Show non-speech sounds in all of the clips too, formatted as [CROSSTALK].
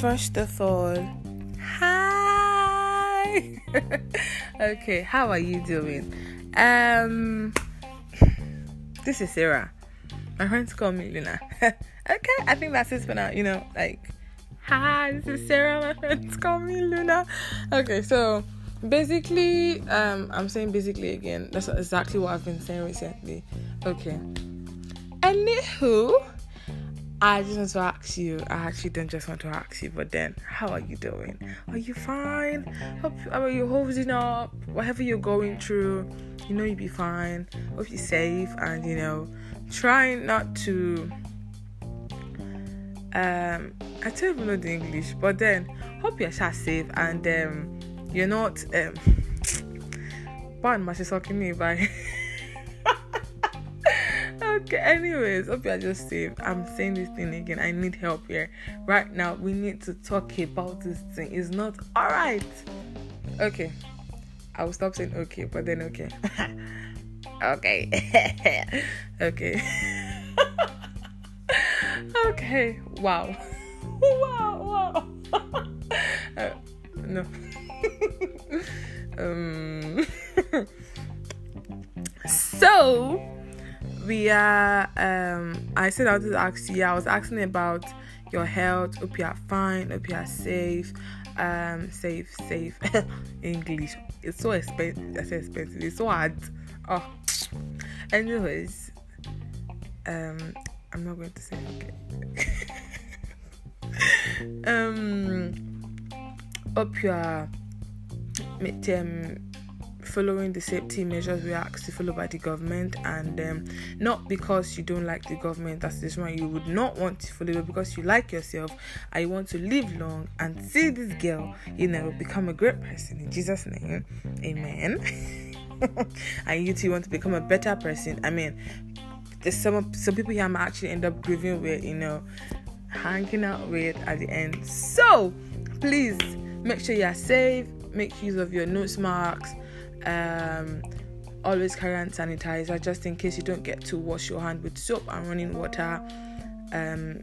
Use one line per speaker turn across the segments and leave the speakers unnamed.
First of all, hi. [LAUGHS] okay, how are you doing? Um, this is Sarah. My friends call me Luna. [LAUGHS] okay, I think that's it for now. You know, like, hi, this is Sarah. My friends call me Luna. Okay, so basically, um, I'm saying basically again. That's exactly what I've been saying recently. Okay. Anywho I just want to ask you. I actually don't just want to ask you, but then, how are you doing? Are you fine? Hope are you holding up? Whatever you're going through, you know you'll be fine. Hope you're safe, and you know, trying not to. Um, I don't even know the English, but then hope you're safe and um, you're not um. [LAUGHS] Talking by. [LAUGHS] okay anyways hope you are just safe. I'm saying this thing again. I need help here. Right now we need to talk about this thing. It's not all right. Okay i will stop saying okay but then okay. [LAUGHS] Okay. [LAUGHS] Okay. [LAUGHS] Okay wow. Wow wow. Uh, no. Um so are um i said i wanted to ask you i was asking about your health hope you are fine hope you are safe um safe safe. [LAUGHS] English it's so expensive that's expensive it's so hard. Oh. Anyways um i'm not going to say okay [LAUGHS] um hope you are um following the safety measures we are asked to follow by the government, and um, not because you don't like the government, that's this one you would not want to follow, but because you like yourself I want to live long and see this girl, you know, become a great person in Jesus' name, Amen. [LAUGHS] and you too want to become a better person. I mean, there's some some people here might actually end up grieving with, you know, hanging out with at the end. So please make sure you are safe make use of your notes marks um, always carry hand sanitizer just in case you don't get to wash your hand with soap and running water. Um,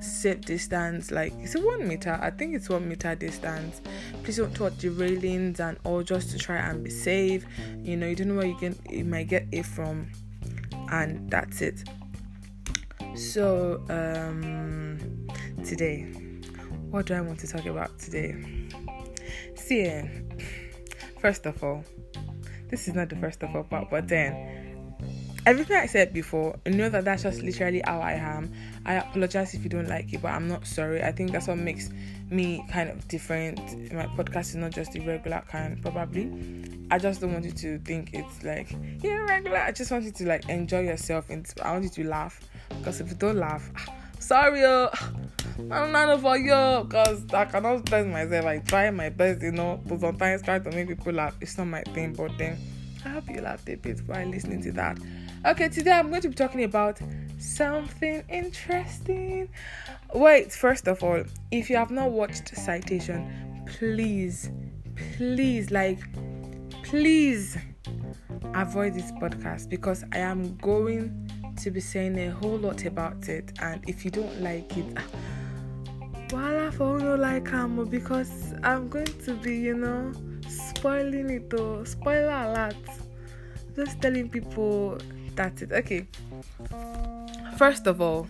safe distance, like it's a one meter. I think it's one meter distance. Please don't touch the railings and all just to try and be safe. You know, you don't know where you can you might get it from, and that's it. So um, today, what do I want to talk about today? See. Eh, first of all, this is not the first of all part, but then everything I said before, you know that that's just literally how I am. I apologize if you don't like it, but I'm not sorry. I think that's what makes me kind of different. My podcast is not just the regular kind, probably. I just don't want you to think it's like, yeah, regular. I just want you to like enjoy yourself and I want you to laugh. Because if you don't laugh, [SIGHS] sorry, oh, I'm not for you because I cannot tell myself. I try my best, you know, but sometimes try to make people laugh. It's not my thing, but then I hope you laughed a bit while listening to that. Okay, today I'm going to be talking about something interesting. Wait, first of all, if you have not watched Citation, please, please, like, please avoid this podcast because I am going to be saying a whole lot about it. And if you don't like it, ah, well, I don't like him oh, because I'm going to be, you know, spoiling it though. Spoiler alert. Just telling people that's it. Okay. First of all,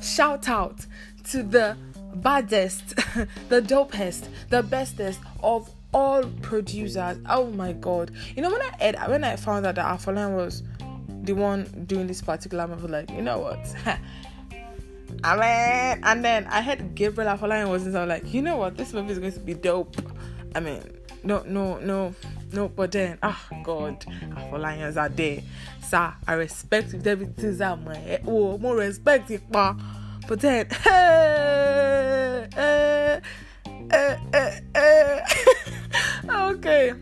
shout out to the baddest, [LAUGHS] the dopest, the bestest of all producers. Oh my god. You know when I heard, when I found out that Afolayan was the one doing this particular movie, like, you know what? [LAUGHS] I mean, and then I heard Gabriel Afolayan was in, so I was like, you know what? This movie is going to be dope. I mean, no, no, no, no, but then, ah, oh God, Afolayans are there. Sir, I respect if everything's out my. Oh, more respect it, but, then, [LAUGHS] hey, hey, hey, hey, okay,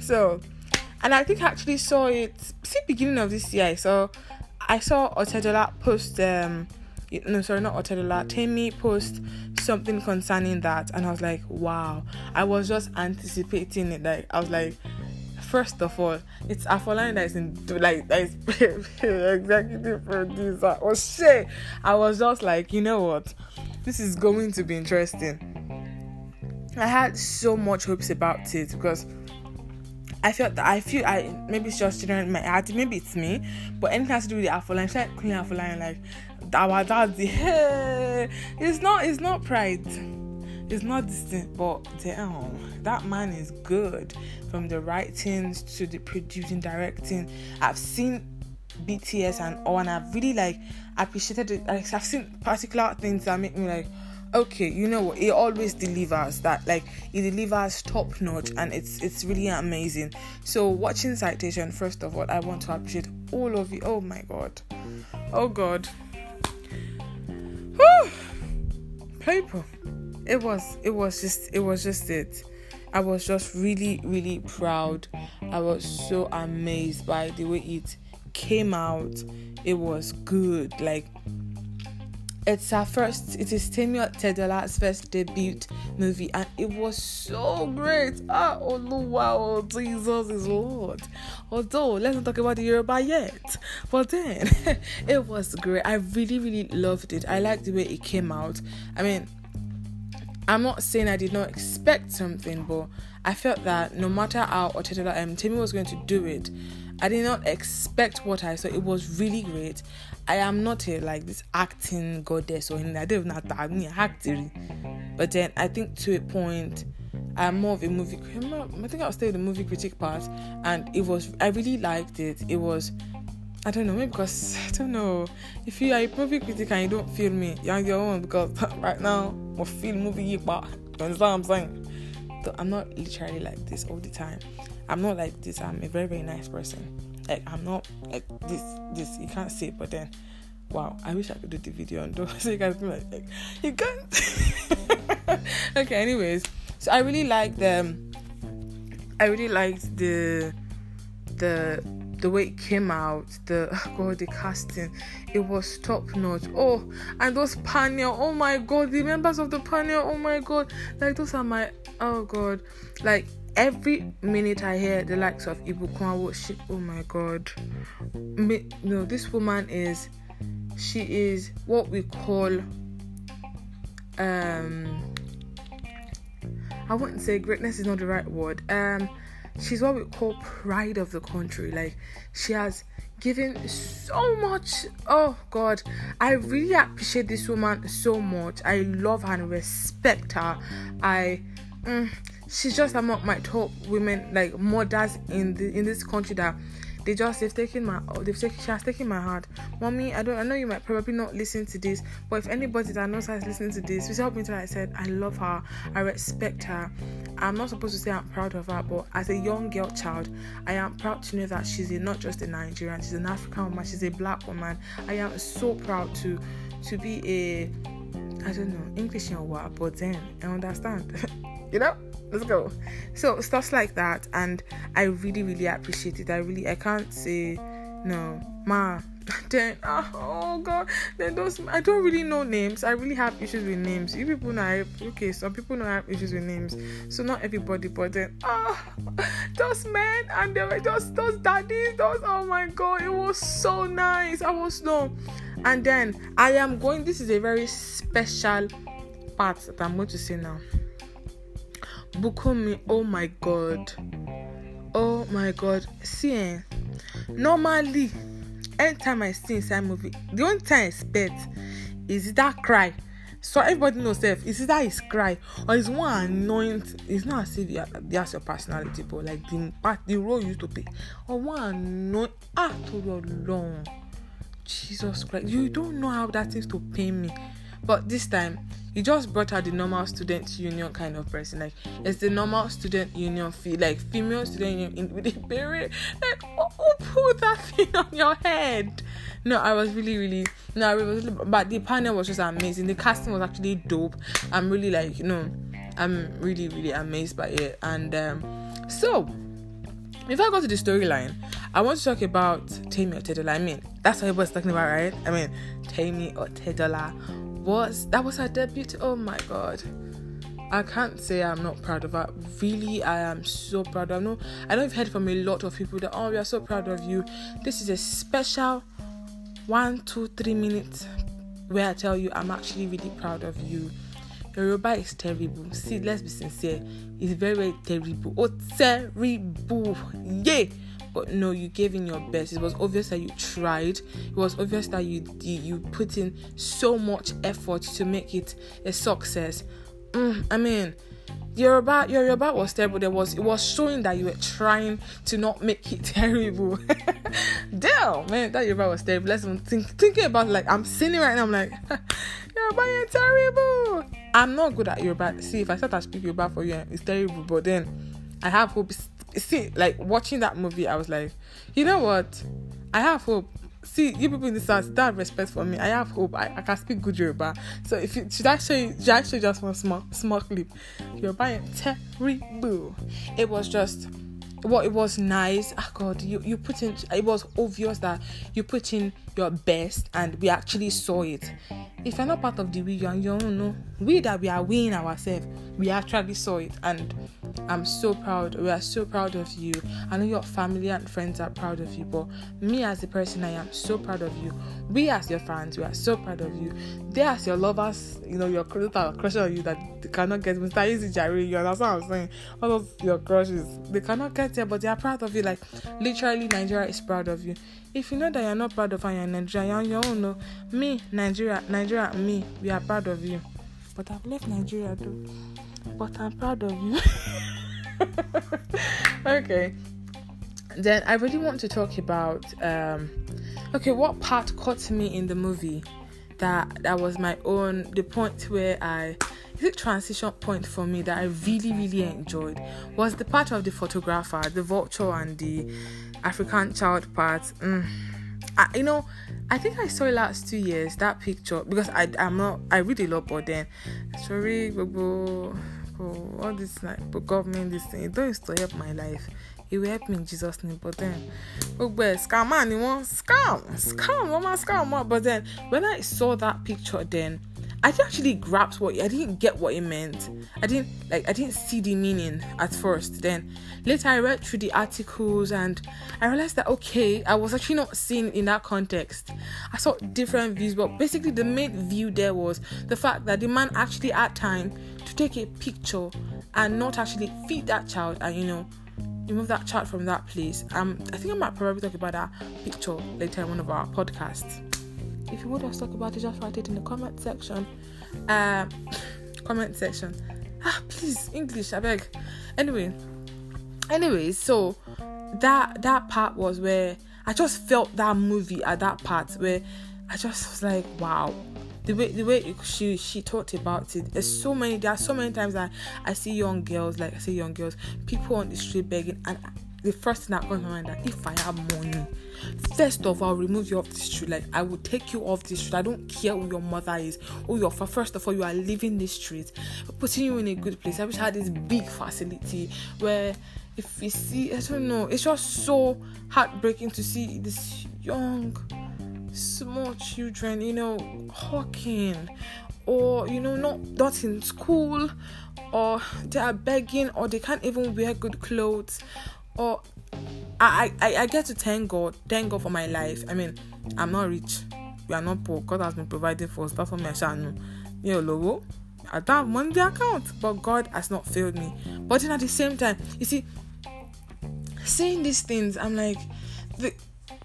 so and I think I actually saw it see beginning of this year. So I saw Otedola post um no sorry not Otedola Temi post something concerning that and I was like wow. I was just anticipating it like I was like first of all it's Afolayan that is in like that is [LAUGHS] executive producer. Oh shit. I was just like you know what? This is going to be interesting. I had so much hopes about it because I felt that I feel I maybe it's just generally my attitude, maybe it's me, but anything has to do with the Afolayan, like Kunle Afolayan, like our daddy, [LAUGHS] it's not it's not pride. It's not thing, but damn, that man is good from the writings to the producing, directing. I've seen BTS and all, and I've really like appreciated it. Like, I've seen particular things that make me like, okay, you know what? It always delivers that like it delivers top notch, and it's it's really amazing. So watching citation, first of all, I want to appreciate all of you. Oh my god, oh god, [SIGHS] Paper. It was it was just it was just it. I was just really really proud. I was so amazed by the way it came out, it was good. Like it's our first it is Temi Otedola's first debut movie and it was so great. Ah oh no wow Jesus is Lord. Although let's not talk about the Yoruba yet. But then [LAUGHS] it was great. I really, really loved it. I liked the way it came out. I mean I'm not saying I did not expect something, but I felt that no matter how Otedola um, Temi was going to do it, I did not expect what I saw. It was really great. I am not a like this acting goddess or anything. I don't know that I'm acting. But then I think to a point, I'm more of a movie. I think I'll stay with the movie critic part, and it was. I really liked it. It was. I don't know, maybe because [LAUGHS] I don't know. If you are a movie critic and you don't feel me, you're your own because [LAUGHS] right now I feel movie but you understand what I'm saying? So I'm not literally like this all the time. I'm not like this. I'm a very very nice person. Like I'm not like this. This you can't see, it, but then, wow! I wish I could do the video and do [LAUGHS] so you guys be like, like you can't. [LAUGHS] okay. Anyways, so I really like the. Um, I really liked the the the way it came out, the [LAUGHS] oh god, the casting, it was top notch. Oh, and those panel, oh my god, the members of the panel, oh my god, like those are my oh god, like every minute I hear the likes of Ibukun she oh my god. Me, no, this woman is she is what we call um I wouldn't say greatness is not the right word. Um she's what we call pride of the country. Like she has given so much. Oh God, I really appreciate this woman so much. I love her and respect her. I. Mm, she's just mm. among my top women, like mothers in the in this country that they just they've taken my they've taken she has taken my heart. Mommy, I don't I know you might probably not listen to this, but if anybody that knows her is listening to this, please help me to I said I love her, I respect her. I'm not supposed to say I'm proud of her, but as a young girl child, I am proud to know that she's a, not just a Nigerian, she's an African woman, she's a black woman. I am so proud to to be a I don't know English or what, but then I understand, [LAUGHS] you know let's go. So stuff like that and i really really appreciate it. I really i can't say no. Ma [LAUGHS] then oh, oh god. Then those i don't really know names. I really have issues with names. You people know I, okay some people know I have issues with names. So not everybody but then oh [LAUGHS] those men and they were just those daddies those oh my god it was so nice. I was no and then i am going this is a very special part that i'm going to say now Bukunmi, oh my god. Oh my god. See, eh, normally, anytime I see inside movie, the only time I expect is that cry. So everybody knows if is that his cry or is one annoying. It's not as if that's your personality, but like the part the role you used to play. Or one annoying ah to your long. Jesus Christ, you don't know how that is to pain me. But this time he just brought out the normal student union kind of person. Like it's the normal student union feel like female student union with a beret. Like oh, oh, put that thing on your head. No, I was really, really no, I was but the panel was just amazing. The casting was actually dope. I'm really like, you know, I'm really, really amazed by it. And um, so if I go to the storyline, I want to talk about Temi Otedola. I mean, that's what everybody's talking about, right? I mean, Temi Otedola was that was her debut. Oh my god. I can't say I'm not proud of her. Really, I am so proud. I know I know I've heard from a lot of people that oh we are so proud of you. This is a special one, two, three minutes where I tell you I'm actually really proud of you. Yoruba is terrible. See, let's be sincere. It's very, very terrible. Oh, terrible. Yeah. But no, you gave in your best. It was obvious that you tried. It was obvious that you you, you put in so much effort to make it a success. Mm, I mean, Yoruba, your Yoruba was terrible. There was it was showing that you were trying to not make it [LAUGHS] terrible. [LAUGHS] Damn, man, that Yoruba was terrible. Let's think thinking about like I'm sitting right now. I'm like, [LAUGHS] Yoruba, you're terrible. I'm not good at your Yoruba. See, if I start to speak Yoruba for you, it's terrible. But then I have hope. See, like watching that movie, I was like, you know what? I have hope. See you people in the south that respect for me. I have hope. I, I can speak good yoruba. So if you should i show you should i show you just one small small clip? Yoruba terrible. It was just well it was nice. Oh god you you put in it was obvious that you put in your best and we actually saw it if you're not part of the we you don't know we that we are winning ourselves we actually saw it and I'm so proud. We are so proud of you. I know your family and friends are proud of you, but me as a person, I am so proud of you. We as your fans, we are so proud of you. They as your lovers, you know, your crushes are crushing on you that they cannot get Mr. Eazi Jerry. You understand what I'm saying? All of your crushes, they cannot get there, but they are proud of you. Like literally, Nigeria is proud of you. If you know that you're not proud of her, you're Nigeria, you're on your own. No, me, Nigeria, Nigeria, me, we are proud of you. But I've left Nigeria though. But I'm proud of you. [LAUGHS] okay. Then I really want to talk about um okay, what part caught me in the movie that that was my own the point where I the transition point for me that I really really enjoyed was the part of the photographer, the vulture and the African child part. Mm. I, you know, I think I saw it last two years that picture because I I'm not I read a lot, but then sorry, Google oh, all this like government this thing it don't used to help my life it will help me in Jesus name but then gbogbo ẹ scam man ni wọn scam scam máa scam but then when I saw that picture then I actually grasp what I didn't get what it meant. I didn't like I didn't see the meaning at first. Then later I read through the articles and I realized that okay, I was actually not seeing in that context. I saw different views, but basically the main view there was the fact that the man actually had time to take a picture and not actually feed that child and you know remove that child from that place. Um I think I might probably talk about that picture later in one of our podcasts if you would to talk about it, just write it in the comment section. Uh, [COUGHS] comment section. Ah, please, English, I beg. Anyway, anyways, so that that part was where I just felt that movie at that part where I just was like, wow. The way the way she she talked about it, there's so many there are so many times that I see young girls, like I see young girls, people on the street begging, and the first thing that comes to mind that if I have money, first of all, remove you off the street. Like I will take you off the street. I don't care who your mother is, who your first of all, you are leaving the street, putting you in a good place. I wish I had this big facility where if you see, I don't know, it's just so heartbreaking to see this young, small children, you know, hawking or you know, not not in school or they are begging or they can't even wear good clothes or I, I I get to thank God, thank God for my life. I mean, I'm not rich, we are not poor. God has been providing for us. That's what shall know. You know, I don't have money in the account, but God has not failed me. But then at the same time, you see, saying these things, I'm like, the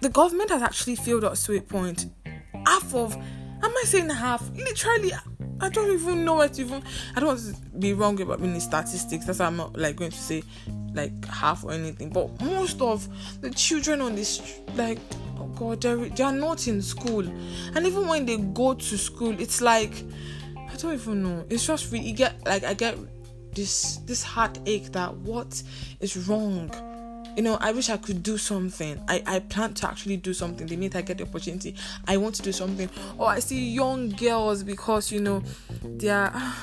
the government has actually failed us to a point. Half of, am I saying half? Literally, I don't even know what even. I don't want to be wrong about meaning statistics. That's why I'm not like going to say like half or anything. But most of the children on this like oh god, they're they are not in school, and even when they go to school, it's like I don't even know. It's just really get like I get this this heartache that what is wrong you know, I wish I could do something. I, I plan to actually do something. The minute I get the opportunity, I want to do something. Or I see young girls because, you know, they are. [SIGHS]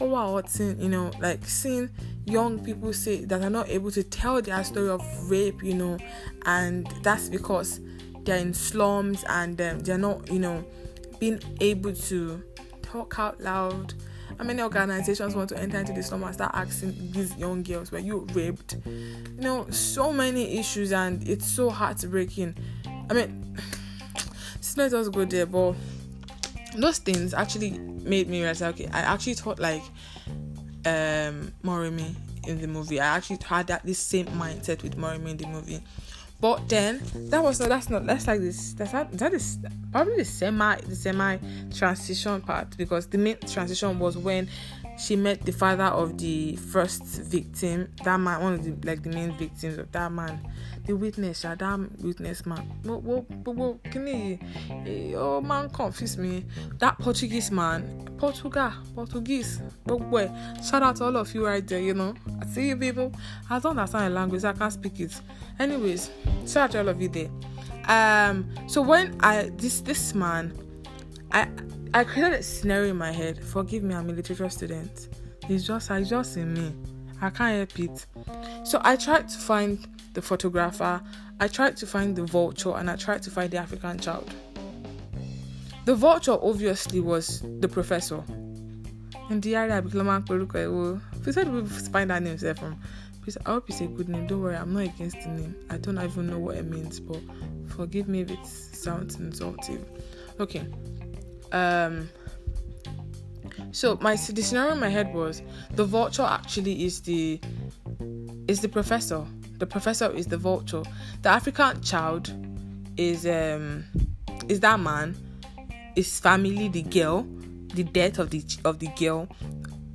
Oh wow, in, you know, like seeing young people say that are not able to tell their story of rape, you know, and that's because they're in slums and um, they're not, you know, being able to talk out loud how many organizations want to enter into the slum and start asking these young girls, were you raped? You know, so many issues, and it's so heartbreaking. I mean, let us go there, but those things actually made me realize okay i actually thought like um Moremi in the movie i actually had that this same mindset with Moremi in the movie but then that was not that's not that's like this that's not that is probably the semi the semi transition part because the main transition was when she met the father of the first victim that man one of the like the main victims of that man. The witness yeah, that witness man. What what what can he oh man confuse me. That portuguese man portugal portuguese boy shout out to all of you right there you know. I see you people. I don't understand the language i can't speak it. Anyways shout out to all of you there. Um so when i this this man i I created a scenario in my head. Forgive me, I'm a literature student. It's just, I just in me. I can't help it. So I tried to find the photographer, I tried to find the vulture, and I tried to find the African child. The vulture obviously was the professor. And the area we oh. said we find that name from. Um, Please, I hope it's a good name. Don't worry, I'm not against the name. I don't even know what it means, but forgive me if it sounds insulting. Okay, um so my the scenario in my head was the vulture actually is the is the professor. The professor is the vulture. The african child is um is that man his family the girl the death of the of the girl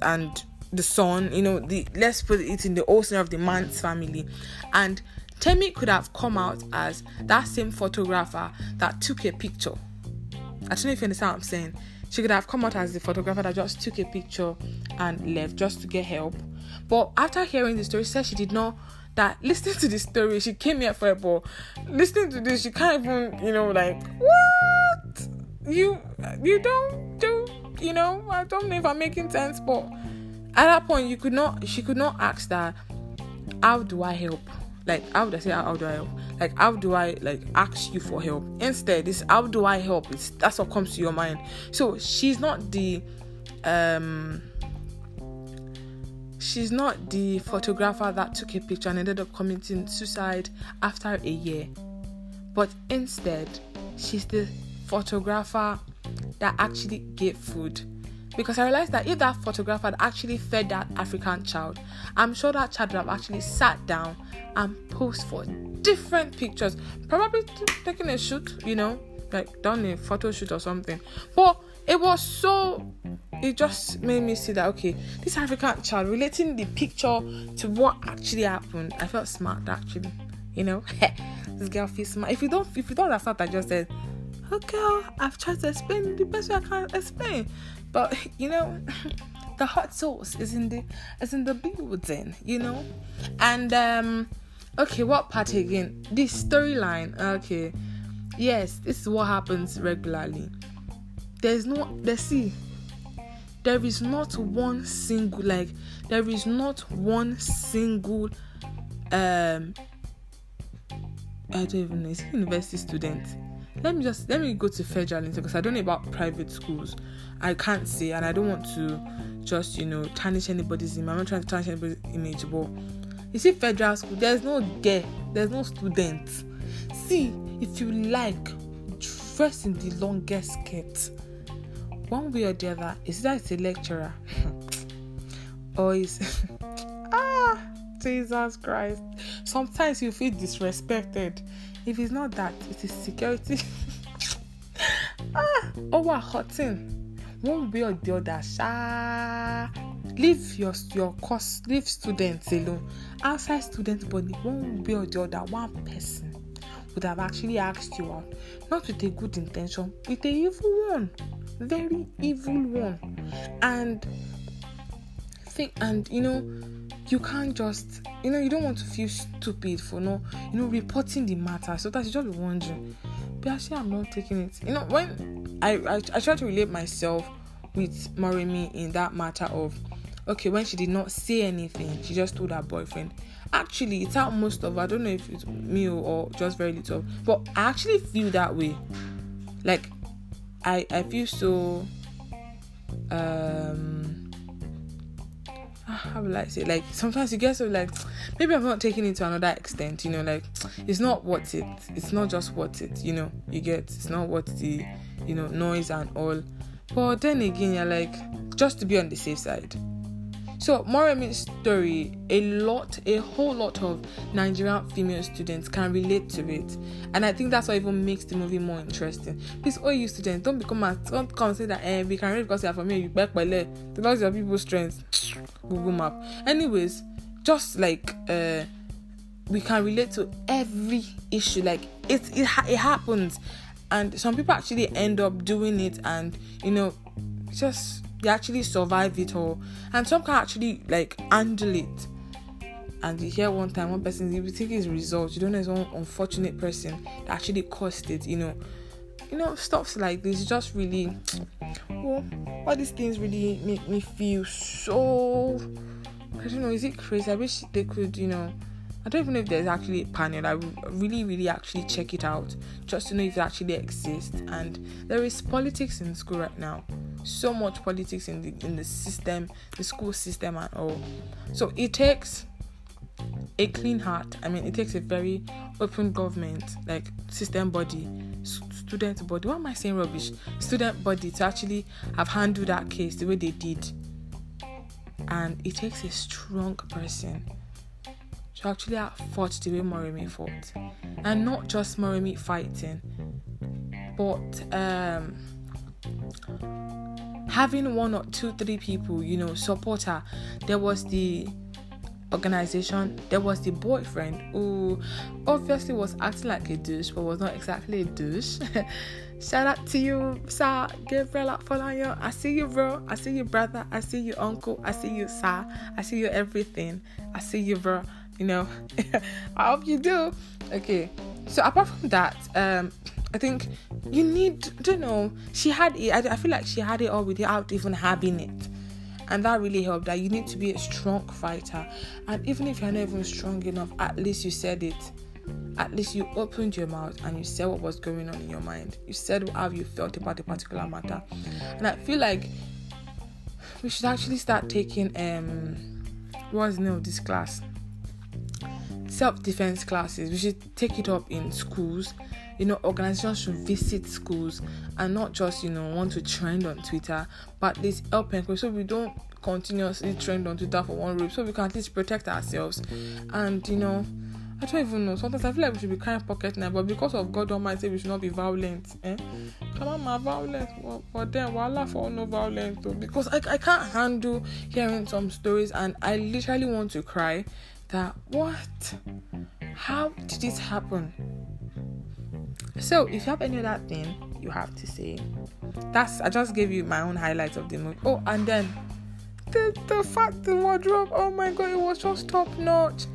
and the son you know the let's put it in the old scenario of the man's family. And Temi could have come out as that same photographer that took a picture I don't know if you understand what I'm saying. She could have come out as the photographer that just took a picture and left just to get help. But after hearing the story, she said she did not that listening to the story, she came here for a ball. Listening to this, she can't even, you know, like what you you don't do, you know. I don't know if I'm making sense, but at that point, you could not. She could not ask that. How do I help? Like how would I say how, do I help? like how do i like ask you for help? Instead it's how do i help? It's that's what comes to your mind. So she's not the um she's not the photographer that took a picture and ended up committing suicide after a year. But instead she's the photographer that actually gave food because I realized that if that photographer had actually fed that African child, I'm sure that child would have actually sat down and posed for different pictures, probably taking a shoot, you know, like done a photo shoot or something. But it was so it just made me see that okay, this African child relating the picture to what actually happened. I felt smart actually, you know. [LAUGHS] this girl feels smart. If you don't, if you don't understand, I just said, okay, I've tried to explain the best way I can explain. But [LAUGHS] you know, [LAUGHS] the hot sauce is in the is in the building, you know. And um okay, what part again? This storyline. Okay. Yes, this is what happens regularly. There's no let's see. There is not one single like there is not one single um I don't even know, is university student let me just let me go to federal because I don't know about private schools. I can't say, and I don't want to just you know tarnish anybody's image. I'm not trying to tarnish anybody's image, but you see, federal school, there's no girl, there's no student. See, if you like, dress in the longest skirt. One way or the other, is that it's a lecturer [LAUGHS] or is [LAUGHS] ah Jesus Christ. Sometimes you feel disrespected if it's not that, it is security. [LAUGHS] ah, what hurting. One way or the other, sha. Leave your your course, leave students alone. Outside students, body, one way or the other, one person would have actually asked you out, not with a good intention, with a evil one, very evil one, and think, and you know you can't just you know you don't want to feel stupid for no you know reporting the matter. So that you just be wondering but actually i'm not taking it. You know when i i, I try to relate myself with Moremi in that matter of okay when she did not say anything she just told her boyfriend. Actually it's how most of i don't know if it's me or just very little but i actually feel that way. Like i i feel so um how will I say like sometimes you get so like maybe I'm not taking it to another extent, you know, like it's not worth it. It's not just worth it, you know, you get it's not worth the you know noise and all. But then again, you're like, just to be on the safe side. So Moremi's story, a lot, a whole lot of Nigerian female students can relate to it, and I think that's what even makes the movie more interesting. Please, all you students, don't become a, don't that eh, we can read because you are from here, you back by because your people's strength. [TSK] Google Map. Anyways, just like uh, we can relate to every issue. Like it, it, it happens, and some people actually end up doing it, and you know, just they actually survive it all. And some can actually like handle it. And you hear one time one person you take his results you don't know it's one unfortunate person that actually caused it you know. You know stuff like this just really well all these things really make me feel so i don't know is it crazy? I wish they could you know. I don't even know if there's actually a panel. I really, really actually check it out just to know if it actually exists. And there is politics in school right now so much politics in the in the system, the school system and all. So it takes a clean heart. I mean, it takes a very open government, like system body, student body. What am I saying rubbish? Student body to actually have handled that case the way they did. And it takes a strong person to actually have fought the way Moremi fought. And not just Moremi fighting, but um having one or two, three people, you know, support her. There was the organization, there was the boyfriend who obviously was acting like a douche, but was not exactly a douche. [LAUGHS] Shout out to you, Sir Gabriel Afolayan. I see you, bro. I see you, brother. I see you, uncle. I see you, sir. I see you, everything. I see you, bro. You know, [LAUGHS] I hope you do. Okay. So apart from that, um, I think you need, don't know, she had it, I, I feel like she had it all without even having it. And that really helped that you need to be a strong fighter. And even if you're not even strong enough, at least you said it. At least you opened your mouth and you said what was going on in your mind. You said how you felt about a particular matter. And I feel like we should actually start taking um what's the name of this class? Self-defense classes. We should take it up in schools you know organizations should visit schools and not just you know want to trend on twitter but least help encourage so we don't continuously trend on twitter for one group so we can at least protect ourselves and you know I don't even know. Sometimes I feel like we should be kind of pocket now, but because of God Almighty, we should not be violent. Eh? Come on, my violence, but, but then voila for no violence though. Because I, I can't handle hearing some stories, and I literally want to cry. That what? How did this happen? So, if you have any other thing you have to say, that's I just gave you my own highlights of the movie. Oh, and then the the fact the wardrobe, oh my god, it was just top notch.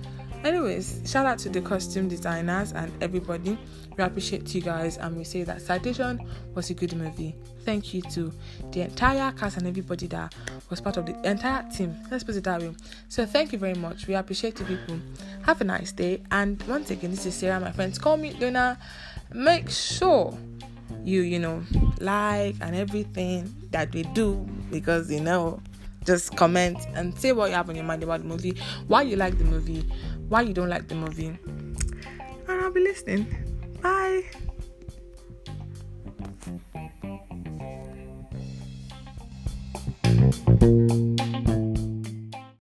Anyways, shout out to the costume designers and everybody. We appreciate you guys and we say that Citation was a good movie. Thank you to the entire cast and everybody that was part of the entire team. Let's put it that way. So thank you very much. We appreciate you people. Have a nice day. And once again, this is Sarah, my friends. Call me Luna make sure you you know like and everything that we do because you know just comment and say what you have on your mind about the movie why you like the movie why you don't like the movie? And i'll be listening. Bye.